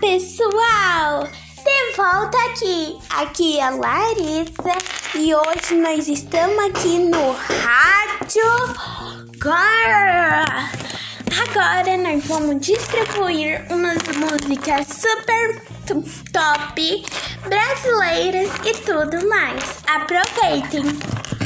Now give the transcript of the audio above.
pessoal! De volta aqui. Aqui é a Larissa e hoje nós estamos aqui no Rádio Girl. Agora nós vamos distribuir umas músicas super top brasileiras e tudo mais. Aproveitem!